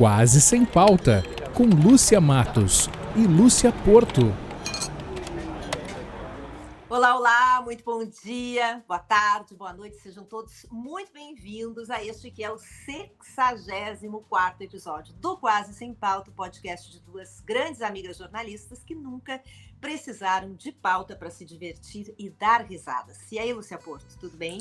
Quase Sem Pauta, com Lúcia Matos e Lúcia Porto. Olá, olá, muito bom dia, boa tarde, boa noite, sejam todos muito bem-vindos a este que é o 64 episódio do Quase Sem Pauta, podcast de duas grandes amigas jornalistas que nunca precisaram de pauta para se divertir e dar risadas. E aí, Lúcia Porto, tudo bem?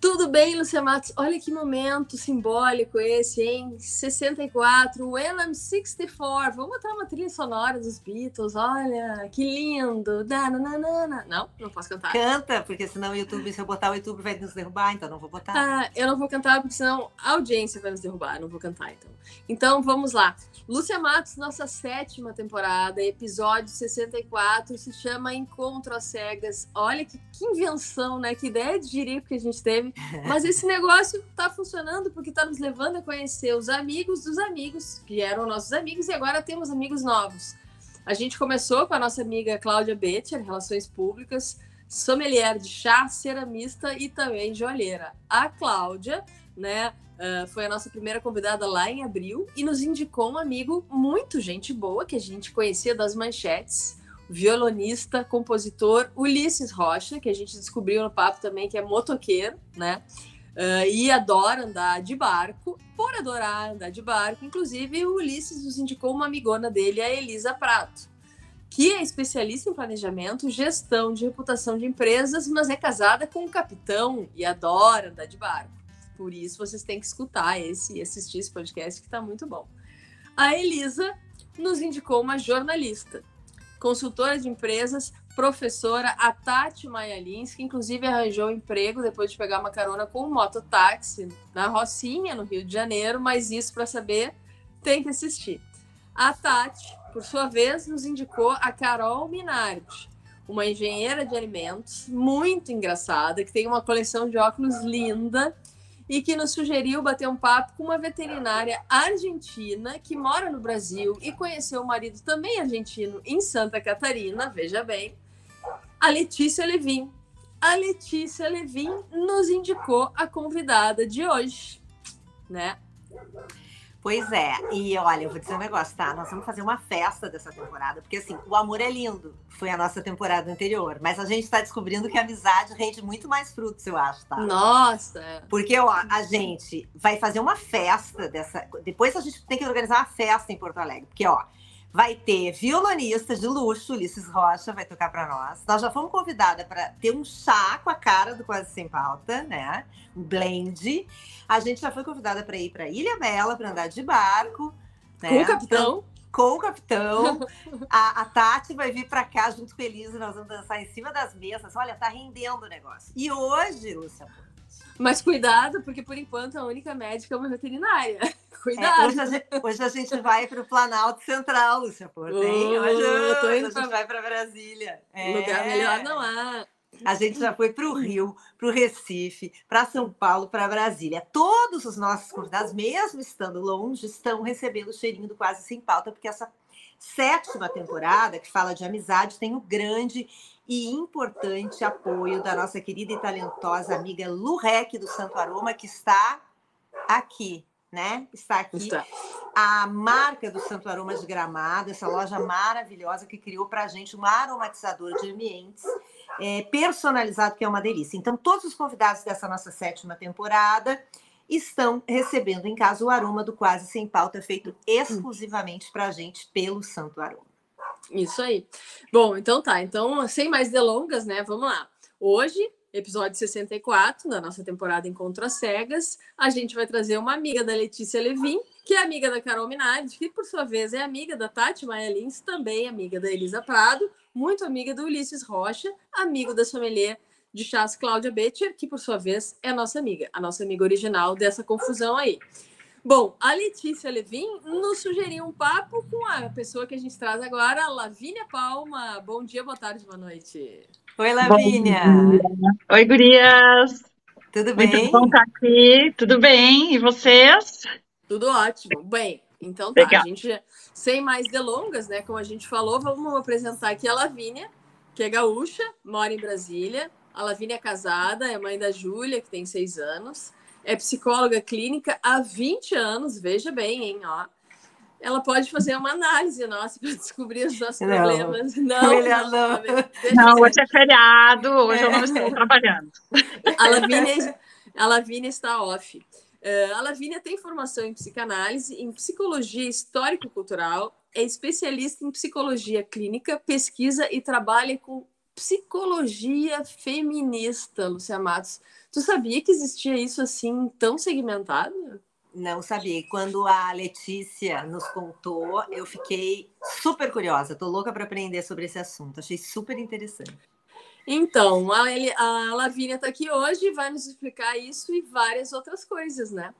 Tudo bem, Lucia Matos? Olha que momento simbólico esse, hein? 64, When I'm 64. Vamos botar uma trilha sonora dos Beatles. Olha, que lindo. Dananana. Não, não posso cantar. Canta, porque senão o YouTube, se eu botar o YouTube, vai nos derrubar, então não vou botar. Ah, eu não vou cantar, porque senão a audiência vai nos derrubar. Não vou cantar, então. Então, vamos lá. Lúcia Matos, nossa sétima temporada, episódio 64, se chama Encontro às Cegas. Olha que, que invenção, né? Que ideia de jirico que a gente teve mas esse negócio está funcionando porque está nos levando a conhecer os amigos dos amigos, que eram nossos amigos, e agora temos amigos novos. A gente começou com a nossa amiga Cláudia Betcher, Relações Públicas, sommelier de chá, ceramista e também joalheira. A Cláudia, né, uh, foi a nossa primeira convidada lá em abril e nos indicou um amigo muito gente boa que a gente conhecia das manchetes, violonista, compositor Ulisses Rocha, que a gente descobriu no papo também que é motoqueiro, né? Uh, e adora andar de barco. Por adorar andar de barco, inclusive o Ulisses nos indicou uma amigona dele, a Elisa Prato, que é especialista em planejamento, gestão de reputação de empresas, mas é casada com um capitão e adora andar de barco. Por isso vocês têm que escutar esse e assistir esse podcast que está muito bom. A Elisa nos indicou uma jornalista, consultora de empresas, professora, a Tati Maialins, que inclusive arranjou emprego depois de pegar uma carona com um mototáxi na Rocinha, no Rio de Janeiro, mas isso para saber tem que assistir. A Tati, por sua vez, nos indicou a Carol Minardi, uma engenheira de alimentos muito engraçada, que tem uma coleção de óculos linda e que nos sugeriu bater um papo com uma veterinária argentina que mora no Brasil e conheceu o marido também argentino em Santa Catarina, veja bem, a Letícia Levin. A Letícia Levin nos indicou a convidada de hoje, né? Pois é, e olha, eu vou dizer um negócio, tá? Nós vamos fazer uma festa dessa temporada, porque assim, o amor é lindo, foi a nossa temporada anterior, mas a gente está descobrindo que a amizade rende muito mais frutos, eu acho, tá? Nossa! Porque, ó, a gente vai fazer uma festa dessa. Depois a gente tem que organizar uma festa em Porto Alegre, porque, ó, Vai ter violonistas de luxo, Ulisses Rocha vai tocar para nós. Nós já fomos convidadas para ter um chá com a cara do Quase Sem Pauta, né? Um blend. A gente já foi convidada para ir para Ilha Bela para andar de barco. Né? Com o capitão. Então, com o capitão. A, a Tati vai vir para cá junto com a Elisa, nós vamos dançar em cima das mesas. Olha, tá rendendo o negócio. E hoje, Lúcia, mas cuidado, porque por enquanto a única médica é uma veterinária. Cuidado. É, hoje, a gente, hoje, a gente, vai para o Planalto Central, Lúcia Porto. Uh, hoje, hoje a gente pra... vai para Brasília. É. Lugar melhor não há. A gente já foi para o Rio, para o Recife, para São Paulo, para Brasília. Todos os nossos convidados, mesmo estando longe, estão recebendo o cheirinho do Quase Sem Pauta, porque essa sétima temporada, que fala de amizade, tem o grande e importante apoio da nossa querida e talentosa amiga Lurek do Santo Aroma, que está aqui, né? Está aqui. Está. A marca do Santo Aroma de Gramado, essa loja maravilhosa que criou para a gente um aromatizador de ambientes é, personalizado, que é uma delícia. Então, todos os convidados dessa nossa sétima temporada estão recebendo em casa o aroma do Quase Sem Pauta, feito exclusivamente para a gente pelo Santo Aroma. Isso aí. Bom, então tá. Então, sem mais delongas, né? Vamos lá. Hoje, episódio 64 da nossa temporada Encontro às Cegas, a gente vai trazer uma amiga da Letícia Levin, que é amiga da Carol Minardi, que por sua vez é amiga da Tati Maia Lins, também amiga da Elisa Prado, muito amiga do Ulisses Rocha, amigo da sommelier de chás Cláudia Betcher, que por sua vez é nossa amiga, a nossa amiga original dessa confusão aí. Bom, a Letícia Levin nos sugeriu um papo com a pessoa que a gente traz agora, a Lavínia Palma. Bom dia, boa tarde, boa noite. Oi, Lavínia. Oi, gurias. Tudo bem? Muito bom estar aqui. Tudo bem? E vocês? Tudo ótimo. Bem, então tá, Legal. a gente, sem mais delongas, né, como a gente falou, vamos apresentar aqui a Lavínia, que é gaúcha, mora em Brasília. A Lavínia é casada, é mãe da Júlia, que tem seis anos é psicóloga clínica há 20 anos, veja bem, hein, ó. ela pode fazer uma análise nossa para descobrir os nossos não. problemas. Não, Melhor não. Não, não hoje é feriado, hoje é. eu não estou trabalhando. A Lavínia, a Lavínia está off. Uh, a Lavínia tem formação em psicanálise, em psicologia histórico-cultural, é especialista em psicologia clínica, pesquisa e trabalha com psicologia feminista, Lucia Matos. Tu sabia que existia isso assim tão segmentado? Não sabia. Quando a Letícia nos contou, eu fiquei super curiosa. Tô louca para aprender sobre esse assunto. Achei super interessante. Então, a, a Lavínia está aqui hoje e vai nos explicar isso e várias outras coisas, né?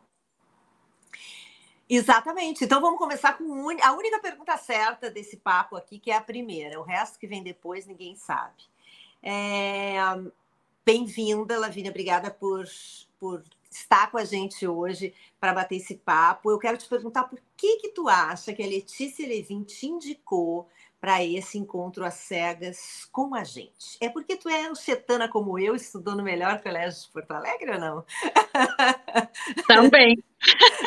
Exatamente. Então vamos começar com a única pergunta certa desse papo aqui, que é a primeira. O resto que vem depois ninguém sabe. É... Bem-vinda, Lavínia. Obrigada por, por estar com a gente hoje para bater esse papo. Eu quero te perguntar por que que tu acha que a Letícia Levin te indicou para esse encontro às cegas com a gente. É porque tu é chetana como eu, estudou no melhor colégio de Porto Alegre ou não? Também.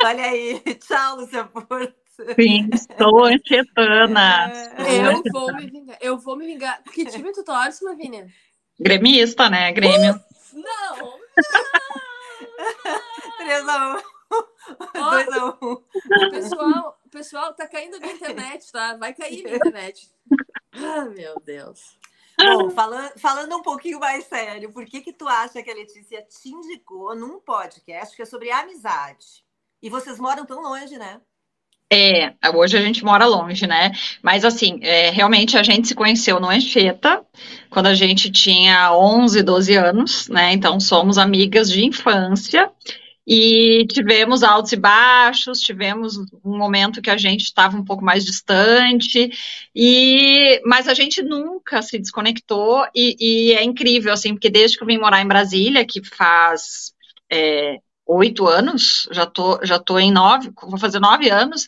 Olha aí. Tchau, Lúcia Porto. Sim, estou anchetana. É. Eu vou me vingar. Eu vou me vingar. Que time tu torce, Lavínia? Gremista, né? Grêmio. Uf, não! Dois a um. Pessoal, pessoal, tá caindo a internet, tá? Vai cair a internet. Ah, meu Deus. Bom, falando, falando um pouquinho mais sério, por que que tu acha que a Letícia te indicou num podcast que é sobre amizade? E vocês moram tão longe, né? É, hoje a gente mora longe, né? Mas assim, é, realmente a gente se conheceu no Anchieta, quando a gente tinha 11, 12 anos, né? Então somos amigas de infância e tivemos altos e baixos, tivemos um momento que a gente estava um pouco mais distante, e mas a gente nunca se desconectou, e, e é incrível, assim, porque desde que eu vim morar em Brasília, que faz é, oito anos, já tô, já tô em nove, vou fazer nove anos,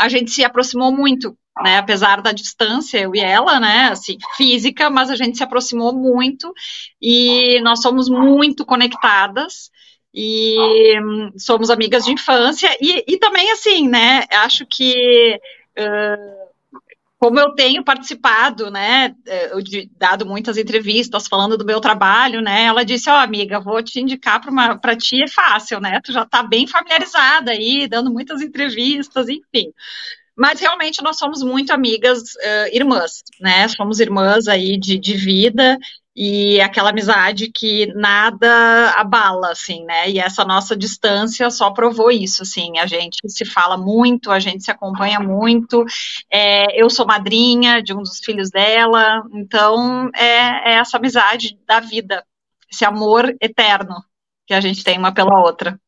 a gente se aproximou muito, né, apesar da distância, eu e ela, né, assim, física, mas a gente se aproximou muito, e nós somos muito conectadas, e hum, somos amigas de infância, e, e também, assim, né, acho que... Uh, como eu tenho participado, né, eu dado muitas entrevistas falando do meu trabalho, né, ela disse, ó, oh, amiga, vou te indicar para ti é fácil, né, tu já está bem familiarizada aí, dando muitas entrevistas, enfim. Mas realmente nós somos muito amigas, uh, irmãs, né, somos irmãs aí de, de vida, e aquela amizade que nada abala, assim, né? E essa nossa distância só provou isso, assim. A gente se fala muito, a gente se acompanha muito. É, eu sou madrinha de um dos filhos dela, então é, é essa amizade da vida, esse amor eterno que a gente tem uma pela outra.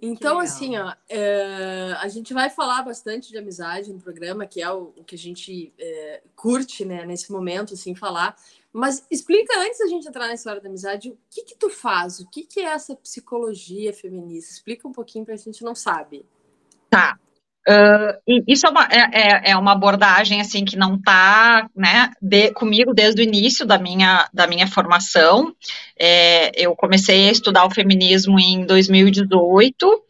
Então, assim, ó, é, a gente vai falar bastante de amizade no programa, que é o, o que a gente é, curte, né, nesse momento, assim, falar. Mas explica antes da gente entrar na história da amizade, o que que tu faz? O que que é essa psicologia feminista? Explica um pouquinho para a gente não sabe. Tá. Uh, isso é uma, é, é, é uma abordagem assim que não está né, de, comigo desde o início da minha, da minha formação. É, eu comecei a estudar o feminismo em 2018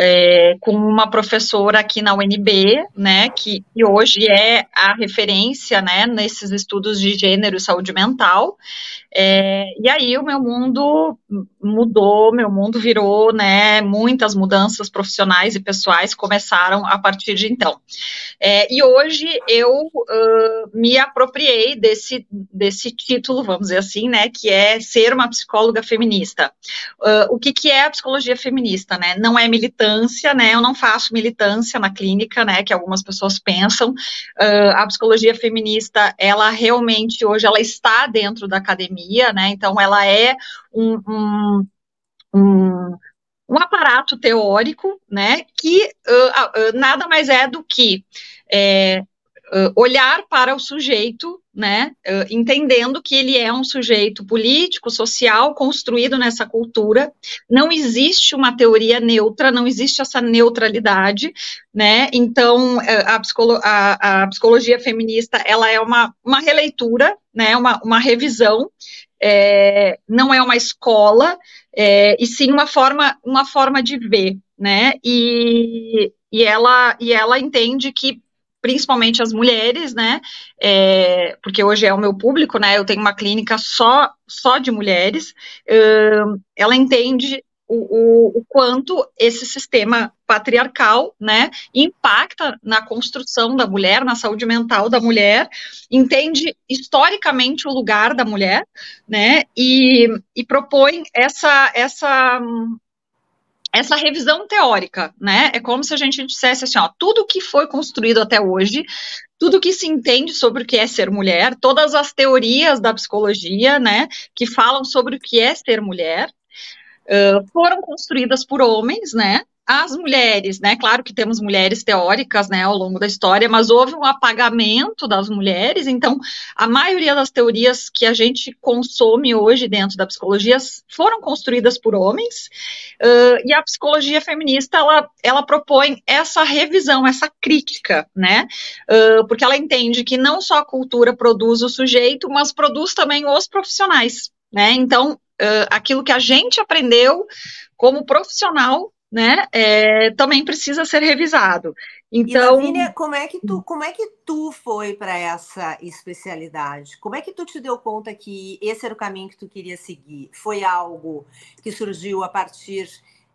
é, com uma professora aqui na UNB, né, que, que, hoje é a referência, né, nesses estudos de gênero e saúde mental, é, e aí o meu mundo mudou, meu mundo virou, né, muitas mudanças profissionais e pessoais começaram a partir de então. É, e hoje eu uh, me apropriei desse, desse título, vamos dizer assim, né, que é ser uma psicóloga feminista. Uh, o que, que é a psicologia feminista, né? Não é militância, né? Eu não faço militância na clínica, né? Que algumas pessoas pensam. Uh, a psicologia feminista, ela realmente hoje ela está dentro da academia, né? Então ela é um, um, um um aparato teórico, né, que uh, uh, nada mais é do que é, uh, olhar para o sujeito, né, entendendo que ele é um sujeito político, social, construído nessa cultura. Não existe uma teoria neutra, não existe essa neutralidade, né. Então a, psicolo a, a psicologia feminista ela é uma, uma releitura, né, uma, uma revisão é, não é uma escola, é, e sim uma forma, uma forma de ver, né? E, e ela, e ela entende que principalmente as mulheres, né? É, porque hoje é o meu público, né? Eu tenho uma clínica só só de mulheres. Uh, ela entende o, o, o, quanto esse sistema patriarcal, né, impacta na construção da mulher, na saúde mental da mulher, entende historicamente o lugar da mulher, né, e, e propõe essa essa essa revisão teórica, né? É como se a gente dissesse assim, ó, tudo que foi construído até hoje, tudo que se entende sobre o que é ser mulher, todas as teorias da psicologia, né, que falam sobre o que é ser mulher, uh, foram construídas por homens, né? As mulheres, né? Claro que temos mulheres teóricas, né, ao longo da história, mas houve um apagamento das mulheres. Então, a maioria das teorias que a gente consome hoje dentro da psicologia foram construídas por homens. Uh, e a psicologia feminista ela, ela propõe essa revisão, essa crítica, né? Uh, porque ela entende que não só a cultura produz o sujeito, mas produz também os profissionais. Né? Então, uh, aquilo que a gente aprendeu como profissional né, é, também precisa ser revisado. Então, e Lavínia, como é que tu, como é que tu foi para essa especialidade? Como é que tu te deu conta que esse era o caminho que tu queria seguir? Foi algo que surgiu a partir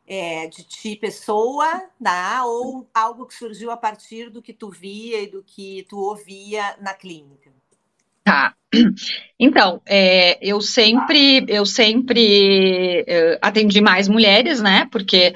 é, de ti, pessoa, tá? ou algo que surgiu a partir do que tu via e do que tu ouvia na clínica? Tá. Então, é, eu sempre, eu sempre uh, atendi mais mulheres, né? Porque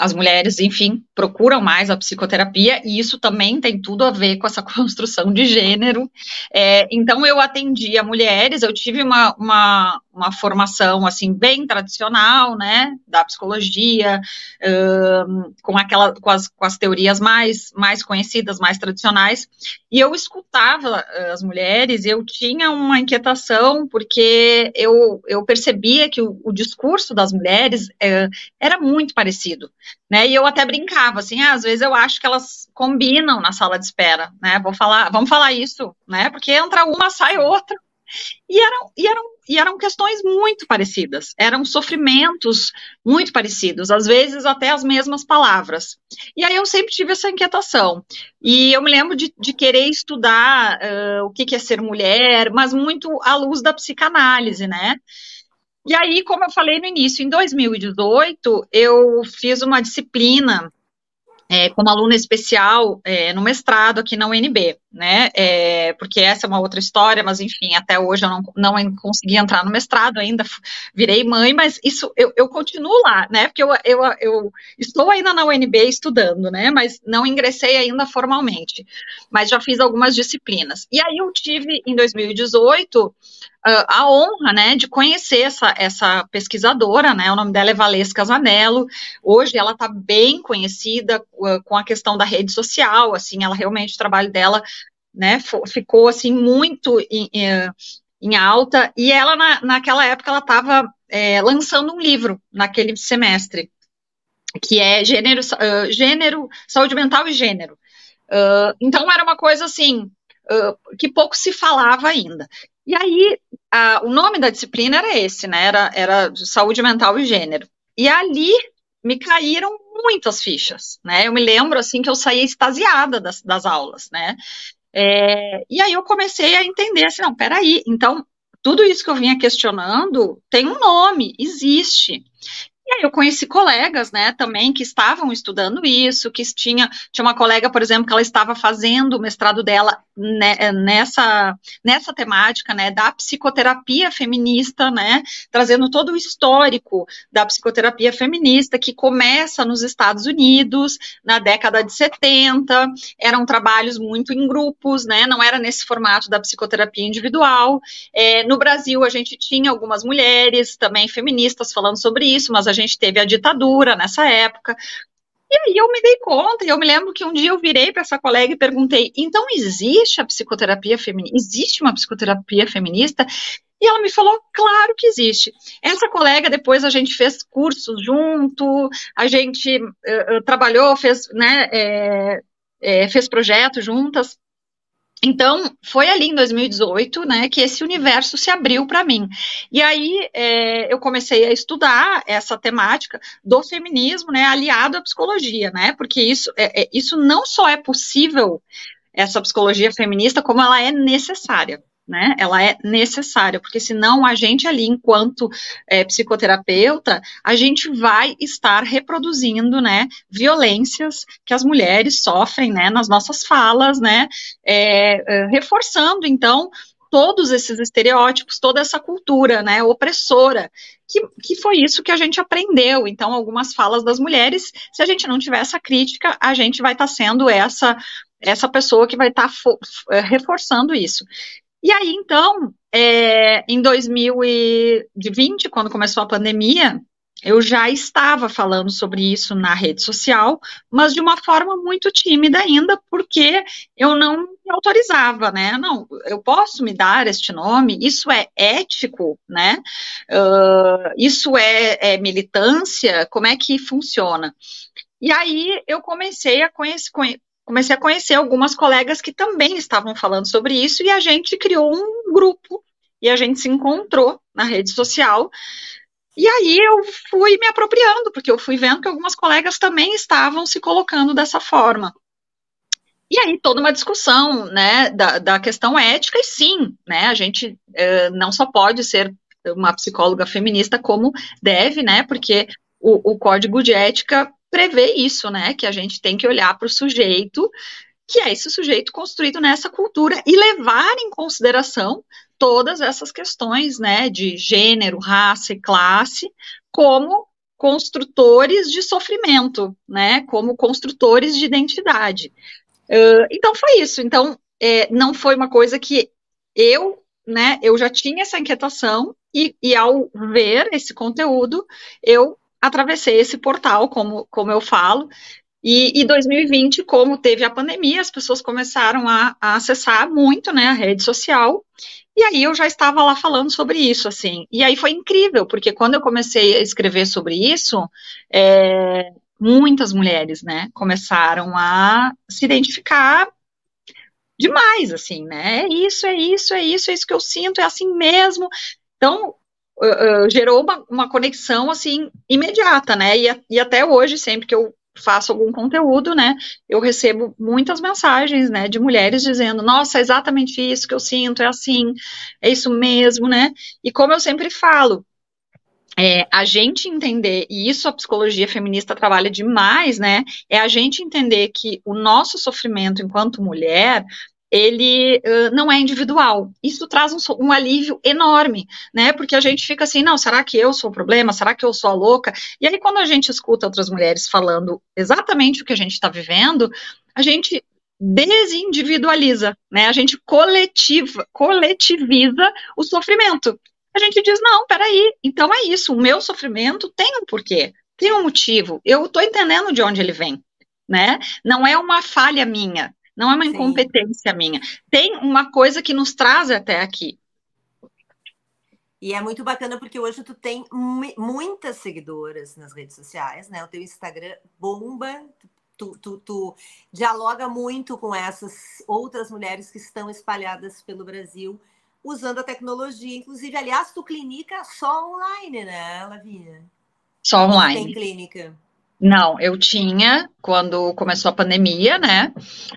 as mulheres, enfim, procuram mais a psicoterapia, e isso também tem tudo a ver com essa construção de gênero. É, então, eu atendia mulheres, eu tive uma, uma, uma, formação, assim, bem tradicional, né, da psicologia, uh, com, aquela, com, as, com as teorias mais, mais conhecidas, mais tradicionais, e eu escutava as mulheres, e eu tinha uma inquietação, porque eu, eu percebia que o, o discurso das mulheres uh, era muito parecido, né, e eu até brincava, assim, ah, às vezes eu acho que elas combinam na sala de espera, né? Vou falar, vamos falar isso, né? Porque entra uma, sai outra. E eram, e eram, e eram questões muito parecidas, eram sofrimentos muito parecidos, às vezes até as mesmas palavras. E aí eu sempre tive essa inquietação. E eu me lembro de, de querer estudar uh, o que, que é ser mulher, mas muito à luz da psicanálise, né? E aí, como eu falei no início, em 2018, eu fiz uma disciplina é, como aluna especial é, no mestrado aqui na UNB, né? É, porque essa é uma outra história, mas enfim, até hoje eu não, não consegui entrar no mestrado ainda, virei mãe, mas isso eu, eu continuo lá, né? Porque eu, eu, eu estou ainda na UNB estudando, né? Mas não ingressei ainda formalmente, mas já fiz algumas disciplinas. E aí eu tive em 2018 a honra, né, de conhecer essa, essa pesquisadora, né, o nome dela é Valesca Zanello, hoje ela está bem conhecida uh, com a questão da rede social, assim, ela realmente, o trabalho dela, né, ficou, assim, muito em, em alta, e ela, na, naquela época, ela estava é, lançando um livro, naquele semestre, que é gênero, uh, gênero, saúde mental e gênero. Uh, então, era uma coisa, assim, Uh, que pouco se falava ainda. E aí, a, o nome da disciplina era esse, né? Era, era saúde mental e gênero. E ali me caíram muitas fichas, né? Eu me lembro, assim, que eu saía extasiada das, das aulas, né? É, e aí eu comecei a entender, assim, não, peraí, então, tudo isso que eu vinha questionando tem um nome, existe. E aí eu conheci colegas, né, também que estavam estudando isso, que tinha, tinha uma colega, por exemplo, que ela estava fazendo o mestrado dela né, nessa, nessa temática, né, da psicoterapia feminista, né, trazendo todo o histórico da psicoterapia feminista, que começa nos Estados Unidos, na década de 70, eram trabalhos muito em grupos, né, não era nesse formato da psicoterapia individual, é, no Brasil a gente tinha algumas mulheres também feministas falando sobre isso, mas a gente teve a ditadura nessa época. E aí eu me dei conta, e eu me lembro que um dia eu virei para essa colega e perguntei: então existe a psicoterapia feminista? Existe uma psicoterapia feminista? E ela me falou, claro que existe. Essa colega, depois a gente fez cursos junto, a gente uh, trabalhou, fez, né, é, é, fez projetos juntas. Então, foi ali em 2018, né, que esse universo se abriu para mim. E aí é, eu comecei a estudar essa temática do feminismo, né, aliado à psicologia, né, porque isso, é, é, isso não só é possível, essa psicologia feminista, como ela é necessária né? Ela é necessária, porque senão a gente ali, enquanto é, psicoterapeuta, a gente vai estar reproduzindo, né, violências que as mulheres sofrem, né, nas nossas falas, né, é, é, reforçando, então, todos esses estereótipos, toda essa cultura, né, opressora, que, que foi isso que a gente aprendeu. Então, algumas falas das mulheres, se a gente não tiver essa crítica, a gente vai estar tá sendo essa essa pessoa que vai estar tá reforçando isso. E aí, então, é, em 2020, quando começou a pandemia, eu já estava falando sobre isso na rede social, mas de uma forma muito tímida ainda, porque eu não me autorizava, né? Não, eu posso me dar este nome, isso é ético, né? Uh, isso é, é, militância, como é que funciona? E aí eu comecei a conhecer, comecei a conhecer algumas colegas que também estavam falando sobre isso e a gente criou um grupo e a gente se encontrou na rede social. E aí eu fui me apropriando, porque eu fui vendo que algumas colegas também estavam se colocando dessa forma. E aí toda uma discussão, né, da, da questão ética, e sim, né, a gente uh, não só pode ser uma psicóloga feminista como deve, né, porque o, o código de ética prevê isso, né? Que a gente tem que olhar para o sujeito, que é esse sujeito construído nessa cultura, e levar em consideração todas essas questões, né? De gênero, raça e classe, como construtores de sofrimento, né? Como construtores de identidade. Uh, então foi isso. Então é, não foi uma coisa que eu, né? Eu já tinha essa inquietação e, e ao ver esse conteúdo, eu atravessei esse portal, como, como eu falo, e, e 2020, como teve a pandemia, as pessoas começaram a, a, acessar muito, né, a rede social, e aí eu já estava lá falando sobre isso, assim, e aí foi incrível, porque quando eu comecei a escrever sobre isso, é, muitas mulheres, né, começaram a se identificar demais, assim, né, é isso, é isso, é isso, é isso que eu sinto, é assim mesmo, então, uh, gerou uma, uma, conexão assim imediata, né? E, e até hoje, sempre que eu faço algum conteúdo, né, eu recebo muitas mensagens, né, de mulheres dizendo, nossa, é exatamente isso que eu sinto, é assim, é isso mesmo, né, e como eu sempre falo, é, a gente entender, e isso a psicologia feminista trabalha demais, né, é a gente entender que o nosso sofrimento enquanto mulher ele uh, não é individual. Isso traz um, um, alívio enorme, né? Porque a gente fica assim, não, será que eu sou o problema? Será que eu sou a louca? E aí, quando a gente escuta outras mulheres falando exatamente o que a gente está vivendo, a gente desindividualiza, né? A gente coletiva, coletiviza o sofrimento. A gente diz, não, peraí, então é isso, o meu sofrimento tem um porquê, tem um motivo, eu estou entendendo de onde ele vem, né? Não é uma falha minha, não é uma Sim. incompetência minha. Tem uma coisa que nos traz até aqui. E é muito bacana porque hoje tu tem muitas seguidoras nas redes sociais, né? O teu Instagram bomba, tu, tu, tu, dialoga muito com essas outras mulheres que estão espalhadas pelo Brasil usando a tecnologia. Inclusive, aliás, tu clínica só online, né, Lavinha? Só online. Tem clínica. Não, eu tinha quando começou a pandemia, né?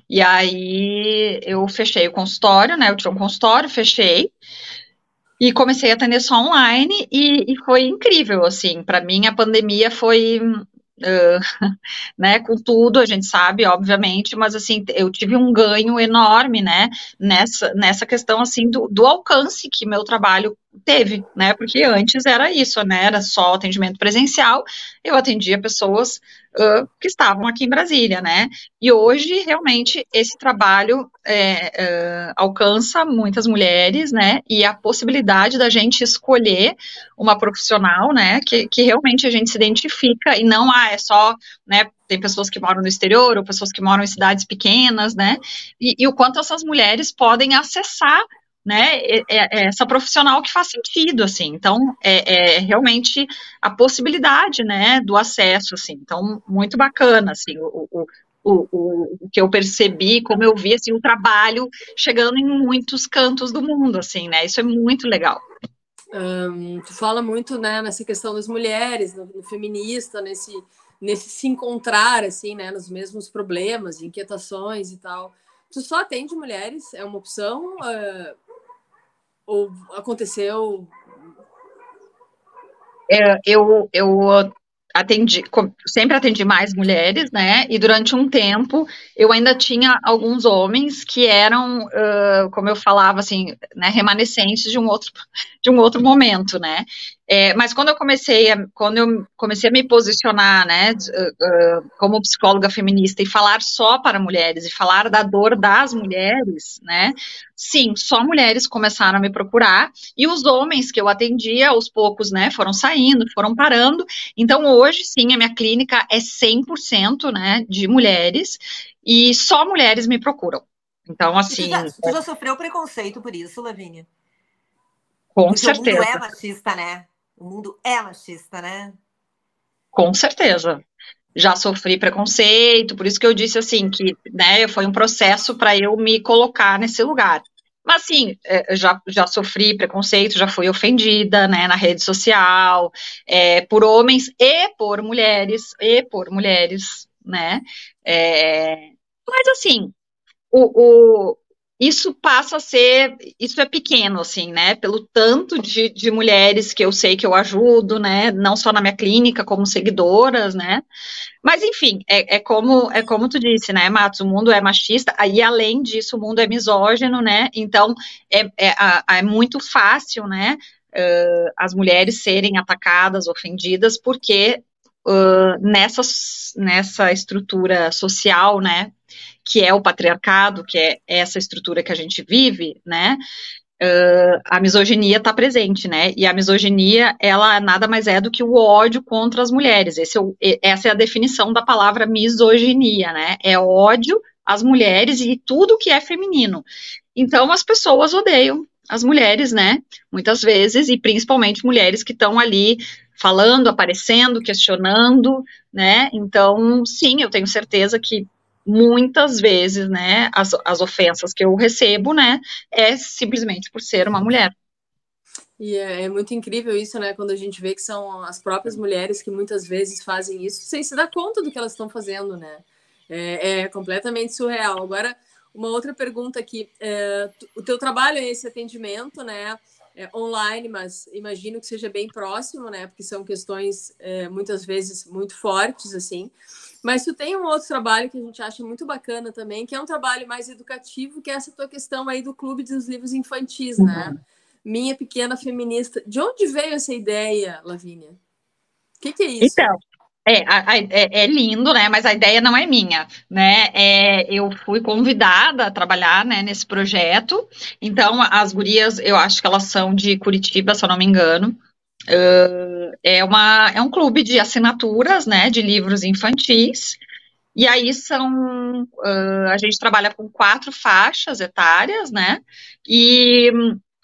E aí eu fechei o consultório, né? Eu tinha um consultório, fechei e comecei a atender só online e, e foi incrível, assim. Para mim, a pandemia foi Uh, né, com tudo, a gente sabe, obviamente, mas assim, eu tive um ganho enorme, né, nessa, nessa questão, assim, do, do alcance que meu trabalho teve, né, porque antes era isso, né, era só atendimento presencial, eu atendia pessoas uh, que estavam aqui em Brasília, né? E hoje, realmente, esse trabalho é, uh, alcança muitas mulheres, né? E a possibilidade da gente escolher uma profissional, né? Que, que realmente a gente se identifica e não, ah, é só, né? Tem pessoas que moram no exterior ou pessoas que moram em cidades pequenas, né? E, e o quanto essas mulheres podem acessar né, é, é, essa profissional que faz sentido, assim, então, é, é, realmente a possibilidade, né, do acesso, assim, então, muito bacana, assim, o, o, o, o, que eu percebi, como eu vi assim, o trabalho chegando em muitos cantos do mundo, assim, né? Isso é muito legal. Tu fala muito, né, nessa questão das mulheres, no, no, feminista, nesse, nesse se encontrar, assim, né, nos mesmos problemas, inquietações e tal. Tu só atende mulheres? É uma opção? Ou aconteceu? É, eu, eu atendi, sempre atendi mais mulheres, né? E durante um tempo eu ainda tinha alguns homens que eram, uh, como eu falava, assim, né, remanescentes de um outro, de um outro momento, né? É, mas quando eu comecei, a, quando eu comecei a me posicionar, né, uh, uh, como psicóloga feminista e falar só para mulheres e falar da dor das mulheres, né, sim, só mulheres começaram a me procurar e os homens que eu atendia, aos poucos, né, foram saindo, foram parando. Então hoje, sim, a minha clínica é 100%, né, de mulheres e só mulheres me procuram. Então, assim. Tu já, tu já sofreu preconceito por isso, Lavínia? Com Porque certeza. O mundo é machista, né? O mundo é machista, né? Com certeza. Já sofri preconceito, por isso que eu disse assim que, né, foi um processo para eu me colocar nesse lugar. Mas sim, é, já, já sofri preconceito, já fui ofendida, né, na rede social, é, por homens e por mulheres, e por mulheres, né, é, mas assim, o, o, isso passa a ser, isso é pequeno, assim, né, pelo tanto de, de mulheres que eu sei que eu ajudo, né, não só na minha clínica, como seguidoras, né, mas enfim, é, é como, é como tu disse, né, Matos, o mundo é machista, e além disso, o mundo é misógino, né, então é, é, é muito fácil, né, uh, as mulheres serem atacadas, ofendidas, porque uh, nessa, nessa estrutura social, né, que é o patriarcado, que é essa estrutura que a gente vive, né, uh, a misoginia está presente, né, e a misoginia, ela nada mais é do que o ódio contra as mulheres, é o, essa é a definição da palavra misoginia, né, é ódio às mulheres e tudo que é feminino. Então, as pessoas odeiam as mulheres, né, muitas vezes, e principalmente mulheres que estão ali falando, aparecendo, questionando, né? Então, sim, eu tenho certeza que muitas vezes, né, as, as ofensas que eu recebo, né, é simplesmente por ser uma mulher. E é, é, muito incrível isso, né? Quando a gente vê que são as próprias mulheres que muitas vezes fazem isso sem se dar conta do que elas estão fazendo, né? É, é completamente surreal. Agora, uma outra pergunta aqui: é, o teu trabalho é esse atendimento, né? É, online, mas imagino que seja bem próximo, né? Porque são questões é, muitas vezes muito fortes, assim. Mas tu tem um outro trabalho que a gente acha muito bacana também, que é um trabalho mais educativo, que é essa tua questão aí do Clube dos Livros Infantis, né? uhum. né? Minha Pequena Feminista. De onde veio essa ideia, Lavínia? O que, que é isso? Então, é, é, é, lindo, né? Mas a ideia não é minha, né? É, eu fui convidada a trabalhar né, nesse projeto. Então, as gurias, eu acho que elas são de Curitiba, se eu não me engano. Uh, é, uma, é um clube de assinaturas, né? De livros infantis. E aí são. Uh, a gente trabalha com quatro faixas etárias, né? E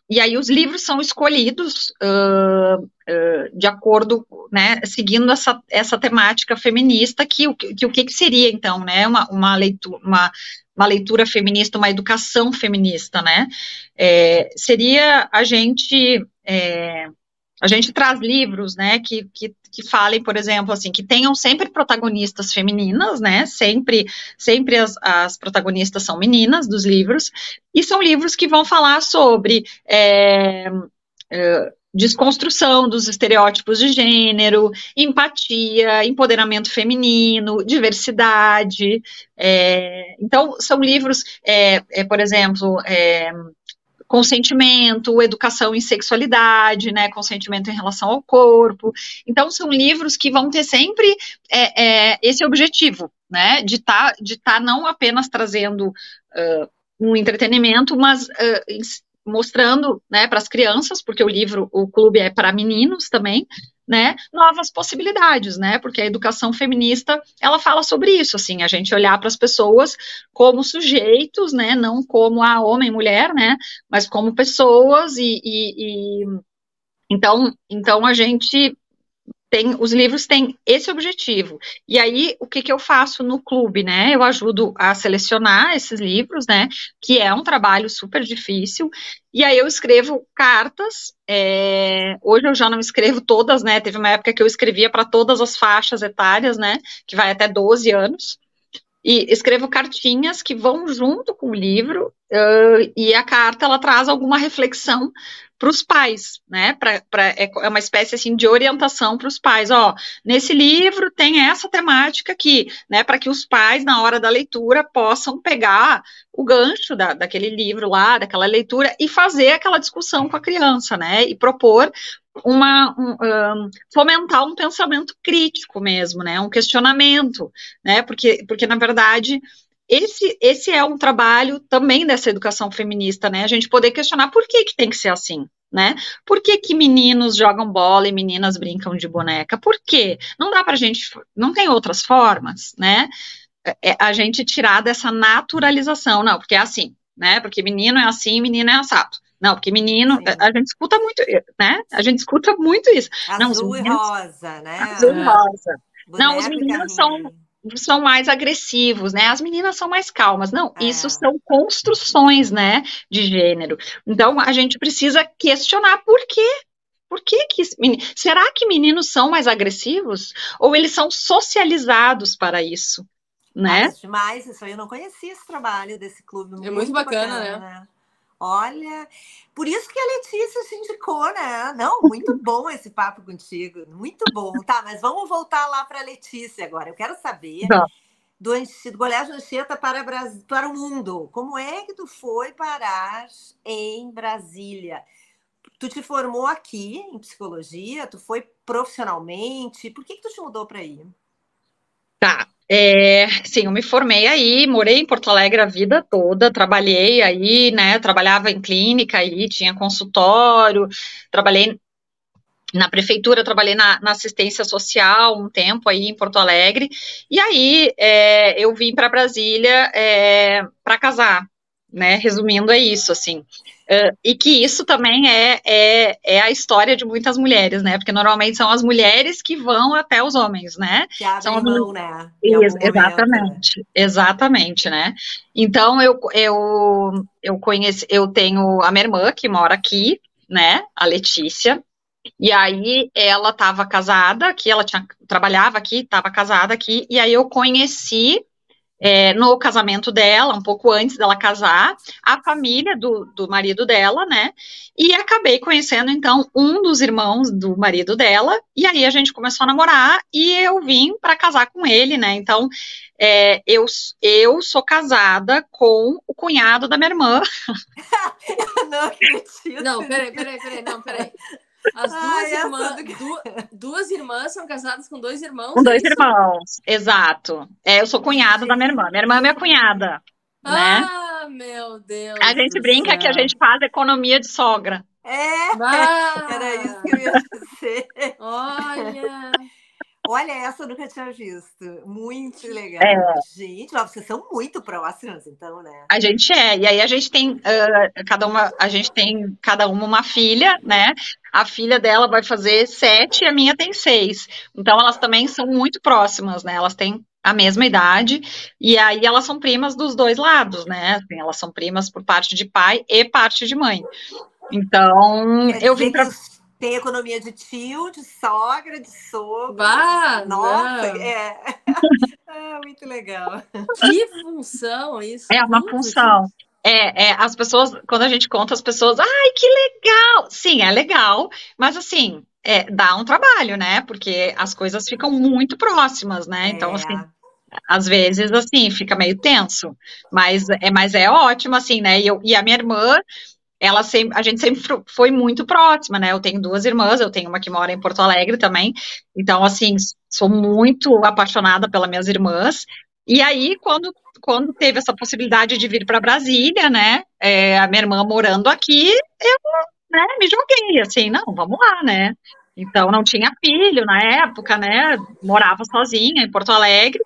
e aí os livros são escolhidos uh, uh, de acordo, né, seguindo essa, essa temática feminista, que, que o que, que seria, então, né, uma, uma, leitura, uma, uma leitura feminista, uma educação feminista, né, é, seria a gente... É, a gente traz livros, né, que, que, que falem, por exemplo, assim, que tenham sempre protagonistas femininas, né, sempre, sempre as, as protagonistas são meninas dos livros, e são livros que vão falar sobre é, é, desconstrução dos estereótipos de gênero, empatia, empoderamento feminino, diversidade. É, então, são livros, é, é, por exemplo, é, consentimento, educação em sexualidade, né, consentimento em relação ao corpo. Então, são livros que vão ter sempre é, é, esse objetivo, né, de estar tá, de tá não apenas trazendo uh, um entretenimento, mas uh, mostrando, né, para as crianças, porque o livro, o clube é para meninos também, né, novas possibilidades, né, porque a educação feminista, ela fala sobre isso, assim, a gente olhar para as pessoas como sujeitos, né, não como a homem, mulher, né, mas como pessoas e, e, e então, então a gente tem, os livros têm esse objetivo. E aí, o que, que eu faço no clube, né? Eu ajudo a selecionar esses livros, né? Que é um trabalho super difícil. E aí eu escrevo cartas. É, hoje eu já não escrevo todas, né? Teve uma época que eu escrevia para todas as faixas etárias, né? Que vai até 12 anos e escrevo cartinhas que vão junto com o livro uh, e a carta ela traz alguma reflexão para os pais, né? Pra, pra, é, é uma espécie assim de orientação para os pais. Ó, nesse livro tem essa temática aqui, né? Para que os pais, na hora da leitura, possam pegar o gancho da, daquele livro lá, daquela leitura, e fazer aquela discussão com a criança, né? E propor uma um, fomentar um pensamento crítico mesmo, né? Um questionamento, né? Porque, porque na verdade esse, esse é um trabalho também dessa educação feminista, né? A gente poder questionar por que, que tem que ser assim, né? Por que, que meninos jogam bola e meninas brincam de boneca? Por quê? Não dá pra gente, não tem outras formas, né? É a gente tirar dessa naturalização, não, porque é assim, né? Porque menino é assim, menina é assado. Não, porque menino, a, a, gente escuta muito, né? A gente escuta muito isso. Azul não, e rosa, né? Azul e rosa. Boneca não, os meninos são são mais agressivos, né? As meninas são mais calmas. Não, é. isso são construções, né, de gênero. Então a gente precisa questionar por quê? Por que que será que meninos são mais agressivos ou eles são socializados para isso, né? Demais, isso aí eu não conhecia esse trabalho desse clube. Muito é muito bacana, bacana né? né? Olha, por isso que a Letícia se indicou, né? Não, muito bom esse papo contigo, muito bom. Tá, mas vamos voltar lá para a Letícia agora. Eu quero saber tá. do, do Colégio Anchieta para, para o mundo. Como é que tu foi parar em Brasília? Tu te formou aqui em psicologia? Tu foi profissionalmente? Por que, que tu te mudou para aí? Tá, é, sim, eu me formei aí, morei em Porto Alegre a vida toda, trabalhei aí, né, trabalhava em clínica aí, tinha consultório, trabalhei na prefeitura, trabalhei na, na assistência social um tempo aí em Porto Alegre, e aí é, eu vim para Brasília é, para casar, né, resumindo é isso, assim, Uh, e que isso também é, é, é, a história de muitas mulheres, né? Porque normalmente são as mulheres que vão até os homens, né? Que abrem são mão, né? Ex exatamente, momento, né? exatamente, né? Então eu, eu, eu conheci, eu tenho a minha irmã que mora aqui, né? A Letícia. E aí ela estava casada aqui, ela tinha, trabalhava aqui, estava casada aqui, e aí eu conheci é, no casamento dela, um pouco antes dela casar, a família do, do marido dela, né? E acabei conhecendo, então, um dos irmãos do marido dela, e aí a gente começou a namorar e eu vim para casar com ele, né? Então, é, eu, eu sou casada com o cunhado da minha irmã. não acredito. Não, peraí, peraí, peraí, não, peraí. As duas, Ai, irmãs, du, duas irmãs são casadas com dois irmãos. Com dois é irmãos, exato. É, eu sou cunhada da minha irmã. Minha irmã é minha cunhada. Né? Ah, meu Deus. A gente brinca céu. que a gente faz economia de sogra. É, ah, era isso que eu ia dizer. Olha. Olha, essa eu nunca tinha visto. Muito legal. É. Gente, vocês são muito próximas, então, né? A gente é. E aí a gente tem uh, cada uma, a gente tem cada uma uma filha, né? A filha dela vai fazer sete e a minha tem seis. Então elas também são muito próximas, né? Elas têm a mesma idade, e aí elas são primas dos dois lados, né? Assim, elas são primas por parte de pai e parte de mãe. Então, Quer eu vim para tem economia de tio, de sogra, de sogro. Bah, Nossa, não. é. é. Muito legal. Que função isso? É uma função. É, é, as pessoas, quando a gente conta, as pessoas, ai, que legal! Sim, é legal, mas assim, é, dá um trabalho, né? Porque as coisas ficam muito próximas, né? Então, é. assim, às vezes, assim, fica meio tenso, mas é, mas é ótimo, assim, né? E, eu, e a minha irmã, ela sempre, a gente sempre foi muito próxima, né? Eu tenho duas irmãs, eu tenho uma que mora em Porto Alegre também, então, assim, sou muito apaixonada pelas minhas irmãs. E aí, quando, quando teve essa possibilidade de vir para Brasília, né? É, a minha irmã morando aqui, eu né, me joguei, assim, não, vamos lá, né? Então, não tinha filho na época, né? Morava sozinha em Porto Alegre.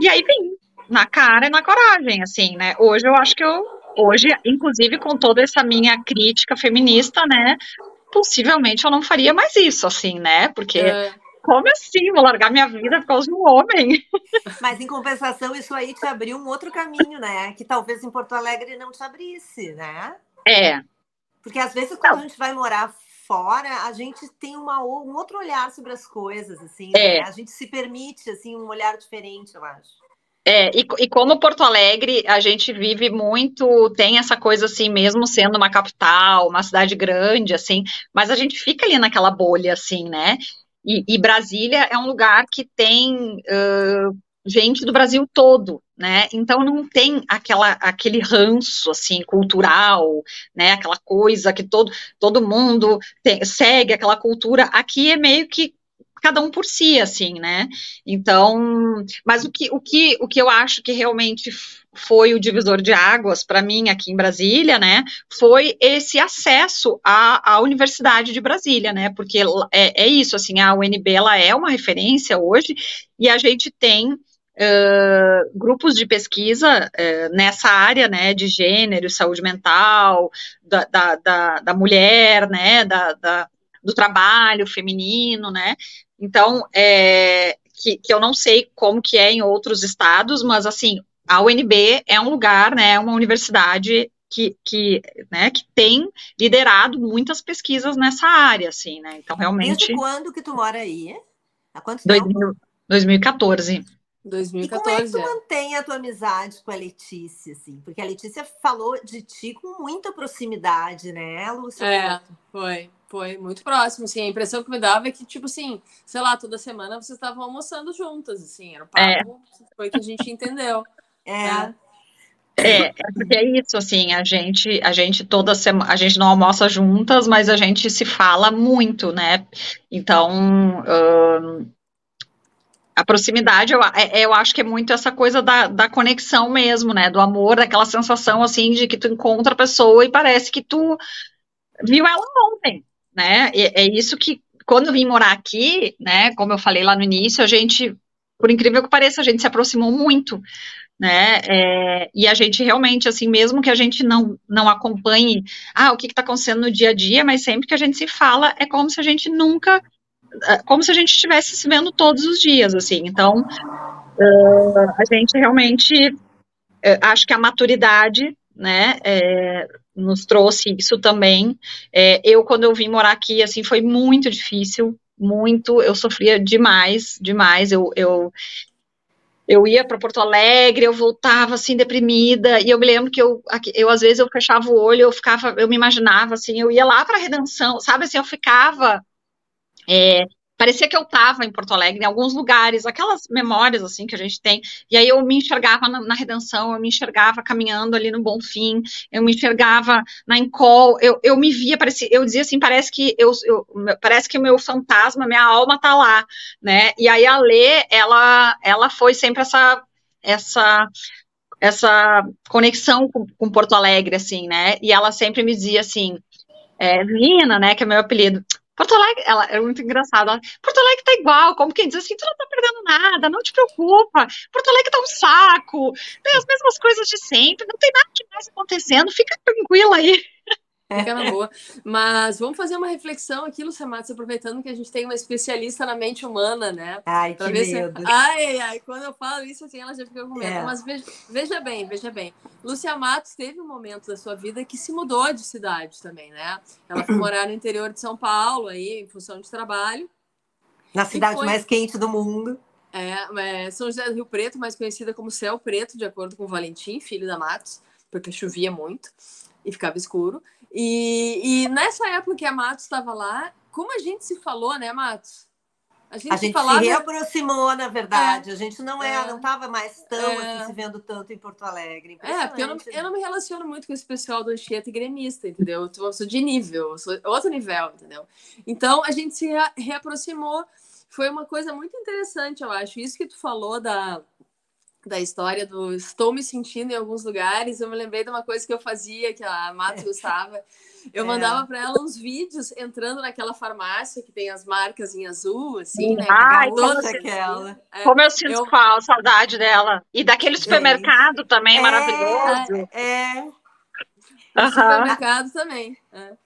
E aí vim, na cara e na coragem, assim, né? Hoje eu acho que eu hoje, inclusive com toda essa minha crítica feminista, né, possivelmente eu não faria mais isso, assim, né, porque é. como assim? Vou largar minha vida por causa de um homem? Mas em compensação, isso aí te abriu um outro caminho, né? Que talvez em Porto Alegre não te abrisse, né? É. Porque às vezes quando a gente vai morar fora, a gente tem uma, um outro olhar sobre as coisas, assim. É. Né? A gente se permite, assim, um olhar diferente, eu acho. É, e, e, como Porto Alegre, a gente vive muito, tem essa coisa assim, mesmo sendo uma capital, uma cidade grande, assim, mas a gente fica ali naquela bolha, assim, né? E, e Brasília é um lugar que tem uh, gente do Brasil todo, né? Então não tem aquela, aquele ranço assim cultural, né? Aquela coisa que todo, todo mundo tem, segue aquela cultura. Aqui é meio que cada um por si, assim, né? Então, mas o que, o que, o que eu acho que realmente foi o divisor de águas para mim aqui em Brasília, né? Foi esse acesso à, à Universidade de Brasília, né? Porque é, é isso, assim, a UNB ela é uma referência hoje e a gente tem Uh, grupos de pesquisa uh, nessa área, né, de gênero, saúde mental, da, da, da, da mulher, né, da, da, do trabalho feminino, né, então, é, que, que eu não sei como que é em outros estados, mas assim, a UNB é um lugar, né, uma universidade que, que, né, que tem liderado muitas pesquisas nessa área, assim, né, então realmente... Desde quando que tu mora aí? Há quanto 2000, tempo? 2014. 2014. E como é que tu mantém a tua amizade com a Letícia, assim? Porque a Letícia falou de ti com muita proximidade, né, Lúcia? É, foi. Foi muito próximo, assim. A impressão que me dava é que, tipo assim, sei lá, toda semana vocês estavam almoçando juntas, assim. Era o é. papo, é. foi que a gente entendeu. É. Né? É, é porque é isso, assim, a gente, a gente toda semana, a gente não almoça juntas, mas a gente se fala muito, né? Então, hum, a proximidade, eu, é, eu acho que é muito essa coisa da, da conexão mesmo, né? Do amor, daquela sensação, assim, de que tu encontra a pessoa e parece que tu viu ela ontem, né? É, é isso que, quando eu vim morar aqui, né, como eu falei lá no início, a gente, por incrível que pareça, a gente se aproximou muito, né, é, e a gente realmente, assim, mesmo que a gente não, não acompanhe, ah, o que está acontecendo no dia a dia, mas sempre que a gente se fala, é como se a gente nunca, é, como se a gente estivesse se vendo todos os dias, assim, então, uh, a gente realmente, uh, acho que a maturidade, né, é, nos trouxe isso também. É, eu, quando eu vim morar aqui, assim, foi muito difícil, muito, eu sofria demais, demais, eu, eu, eu ia para Porto Alegre, eu voltava, assim, deprimida, e eu me lembro que eu, eu, às vezes, eu fechava o olho, eu ficava, eu me imaginava, assim, eu ia lá para Redenção, sabe, assim, eu ficava... É, parecia que eu estava em Porto Alegre, em alguns lugares, aquelas memórias assim que a gente tem. E aí eu me enxergava na, na redenção, eu me enxergava caminhando ali no Bom Fim, eu me enxergava na Encol, eu, eu me via, parecia, eu dizia assim, parece que eu, eu parece que o meu fantasma, minha alma tá lá, né? E aí a Lê, ela, ela foi sempre essa essa essa conexão com, com Porto Alegre, assim, né? E ela sempre me dizia assim, é, Vina, né, que é meu apelido, Porto Alegre, ela é muito engraçada. Porto Alegre tá igual, como quem diz assim, tu não tá perdendo nada, não te preocupa. Porto Alegre tá um saco, tem as mesmas coisas de sempre, não tem nada demais acontecendo, fica tranquila aí. Fica na boa. Mas vamos fazer uma reflexão aqui, Lucia Matos, aproveitando que a gente tem uma especialista na mente humana, né? Ai, que medo. Se... Ai, ai, quando eu falo isso, assim, ela já fica com medo. É. Mas veja, veja, bem, veja bem. Lúcia Matos teve um momento da sua vida que se mudou de cidade também, né? Ela foi morar no interior de São Paulo, aí, em função de trabalho. Na cidade foi... mais quente do mundo. É, é, São José do Rio Preto, mais conhecida como Céu Preto, de acordo com o Valentim, filho da Matos, porque chovia muito e ficava escuro. E, e nessa época que a Matos estava lá, como a gente se falou, né, Matos? A gente, a gente falava... se reaproximou, na verdade. É, a gente não é, é não estava mais tão é, assim, se vendo tanto em Porto Alegre. É, porque eu não, eu não me relaciono muito com esse pessoal do Anchieta e gremista, entendeu? Eu sou de nível, eu sou outro nível, entendeu? Então a gente se reaproximou. Foi uma coisa muito interessante, eu acho. Isso que tu falou da, da história do estou me sentindo em alguns lugares, eu me lembrei de uma coisa que eu fazia, que a Mato gostava. Eu é. mandava para ela uns vídeos entrando naquela farmácia que tem as marcas em azul, assim, né? Ai, como, aquela. É, como eu sinto eu... qual, saudade dela. E daquele supermercado é. também, maravilhoso. É. é. Uhum. Supermercado também. É.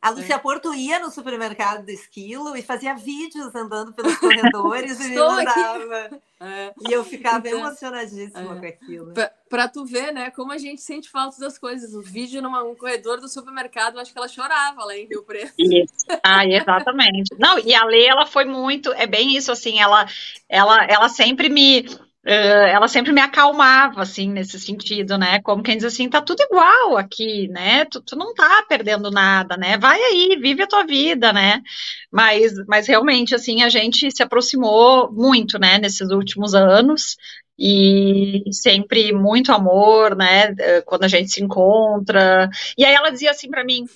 A Lúcia é. Porto ia no supermercado do Esquilo e fazia vídeos andando pelos corredores e me mandava. É. E eu ficava então, emocionadíssima é. com aquilo. Para tu ver, né, como a gente sente falta das coisas. O vídeo num corredor do supermercado, acho que ela chorava lá em Rio Preto. Isso. Ah, exatamente. Não, e a Lê, ela foi muito, é bem isso, assim, ela, ela, ela sempre me ela sempre me acalmava, assim, nesse sentido, né? Como quem diz assim, tá tudo igual aqui, né? Tu, tu, não tá perdendo nada, né? Vai aí, vive a tua vida, né? Mas, mas realmente, assim, a gente se aproximou muito, né, nesses últimos anos, e sempre muito amor, né? Quando a gente se encontra. E aí ela dizia assim para mim,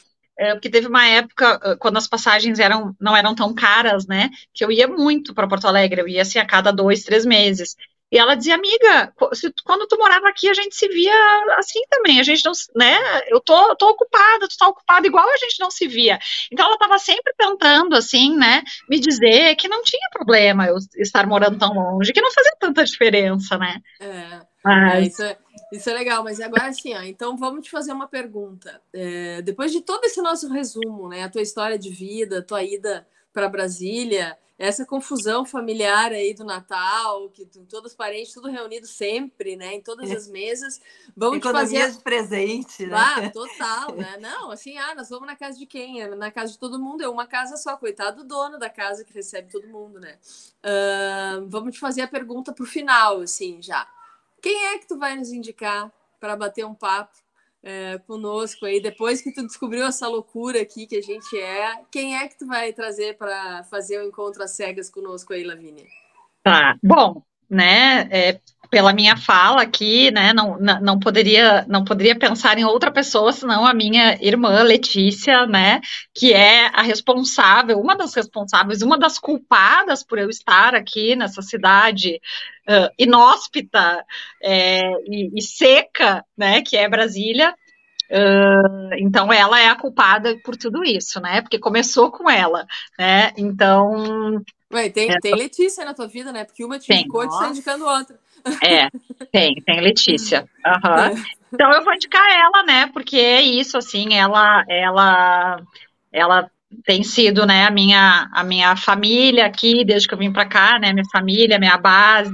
porque teve uma época, quando as passagens eram, não eram tão caras, né, que eu ia muito para Porto Alegre, eu ia assim a cada dois, três meses. E ela dizia, amiga, quando tu morava aqui, a gente se via assim também, a gente não, né, eu tô, tô ocupada, tu tá ocupada, igual a gente não se via. Então ela estava sempre tentando, assim, né, me dizer que não tinha problema eu estar morando tão longe, que não fazia tanta diferença, né. É, Mas... é isso, é, isso é legal, mas agora assim, ó, então vamos te fazer uma pergunta. É, depois de todo esse nosso resumo, né, a tua história de vida, a tua ida para Brasília, essa confusão familiar aí do Natal, que todos os parentes, tudo reunido sempre, né? Em todas é. as mesas. Vamos Economia fazer de presente, né? Ah, total, né? Não, assim, ah, nós vamos na casa de quem? É na casa de todo mundo, é uma casa só, coitado do dono da casa que recebe todo mundo, né? Uh, vamos te fazer a pergunta pro final, assim, já. Quem é que tu vai nos indicar para bater um papo é, conosco aí, depois que tu descobriu essa loucura aqui que a gente é, quem é que tu vai trazer para fazer o um encontro às cegas conosco aí, Lavínia? Tá, bom, né, é, pela minha fala aqui, né, não, não, poderia, não poderia pensar em outra pessoa senão a minha irmã Letícia, né, que é a responsável, uma das responsáveis, uma das culpadas por eu estar aqui nessa cidade uh, inóspita é, e, e, seca, né, que é Brasília. Uh, então ela é a culpada por tudo isso, né? Porque começou com ela, né? Então. Ué, tem, é, tem Letícia na tua vida, né? Porque uma te indicou e tu está indicando outra. É, tem, tem Letícia. Uhum. Então eu vou indicar ela, né? Porque é isso, assim, ela, ela, ela tem sido, né, a minha, a minha família aqui, desde que eu vim para cá, né, minha família, minha base,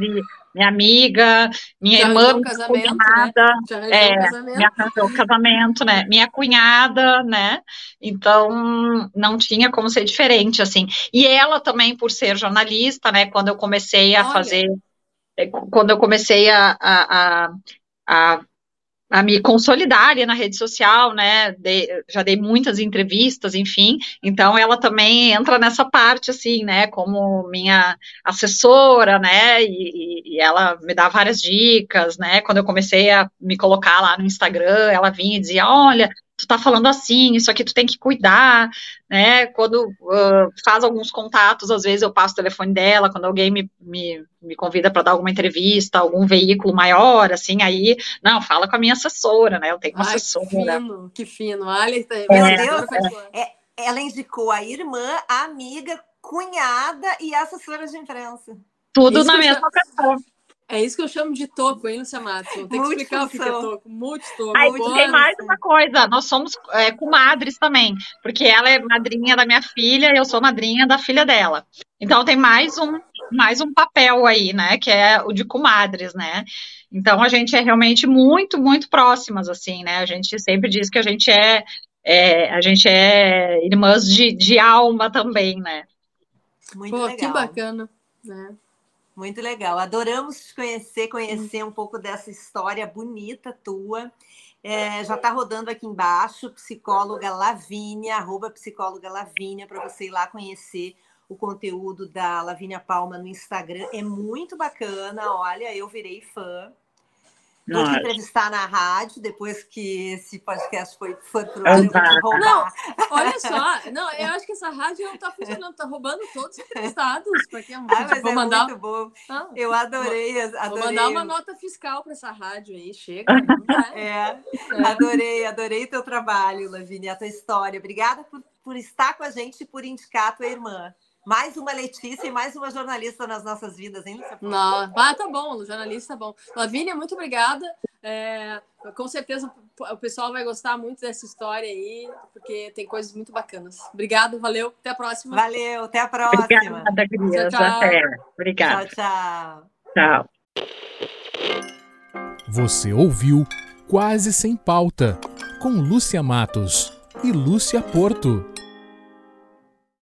minha amiga, minha Já irmã, minha cunhada, né? é, o casamento, né, minha cunhada, né, então não tinha como ser diferente, assim, e ela também, por ser jornalista, né, quando eu comecei a Olha. fazer, é, quando eu comecei a, a, a, a a me consolidar ali na rede social, né? Já dei muitas entrevistas, enfim. Então ela também entra nessa parte, assim, né? Como minha assessora, né? E, e, ela me dá várias dicas, né? Quando eu comecei a me colocar lá no Instagram, ela vinha e dizia: olha, tu tá falando assim, isso aqui tu tem que cuidar, né? Quando uh, faz alguns contatos, às vezes eu passo o telefone dela, quando alguém me, me, me convida para dar alguma entrevista, algum veículo maior, assim, aí, não, fala com a minha assessora, né? Eu tenho uma Ai, assessora. Que fino, que fino. Olha, tá Meu é, Deus, é. É, ela indicou a irmã, a amiga, cunhada e assessora de imprensa. Tudo Isso na mesma pessoa. É isso que eu chamo de toco, hein, Lucia Matos? Tem que explicar o que é toco. Multitoco. Aí tem mais uma coisa, nós somos é, comadres também, porque ela é madrinha da minha filha e eu sou madrinha da filha dela. Então tem mais um, mais um papel aí, né, que é o de comadres, né? Então a gente é realmente muito, muito próximas, assim, né? A gente sempre diz que a gente é, é a gente é irmãs de, de alma também, né? Muito Pô, legal. que bacana, né? Muito legal. Adoramos te conhecer, conhecer um pouco dessa história bonita tua. É, já está rodando aqui embaixo, psicóloga Lavínia, arroba psicóloga Lavínia, para você ir lá conhecer o conteúdo da Lavínia Palma no Instagram. É muito bacana, olha, eu virei fã. Vou te entrevistar na rádio depois que esse podcast foi, foi pro ar. Não, olha só, não, eu acho que essa rádio não está funcionando, está roubando todos os entrevistados. Para quem ah, mas vou é mandar... muito bom. Ah, eu adorei, adorei. Vou mandar uma nota fiscal para essa rádio aí, chega. É, é, adorei, adorei teu trabalho, Lavínia, a tua história. Obrigada por, por estar com a gente e por indicar a tua irmã. Mais uma Letícia e mais uma jornalista nas nossas vidas, hein, Lúcia? Não, ah, tá bom, jornalista tá bom. Lavínia, muito obrigada. É, com certeza o pessoal vai gostar muito dessa história aí, porque tem coisas muito bacanas. Obrigado, valeu, até a próxima. Valeu, até a próxima. Obrigada, Cris. Tchau, tchau. Até. Obrigada. Tchau, tchau. Tchau. Você ouviu Quase Sem Pauta, com Lúcia Matos e Lúcia Porto.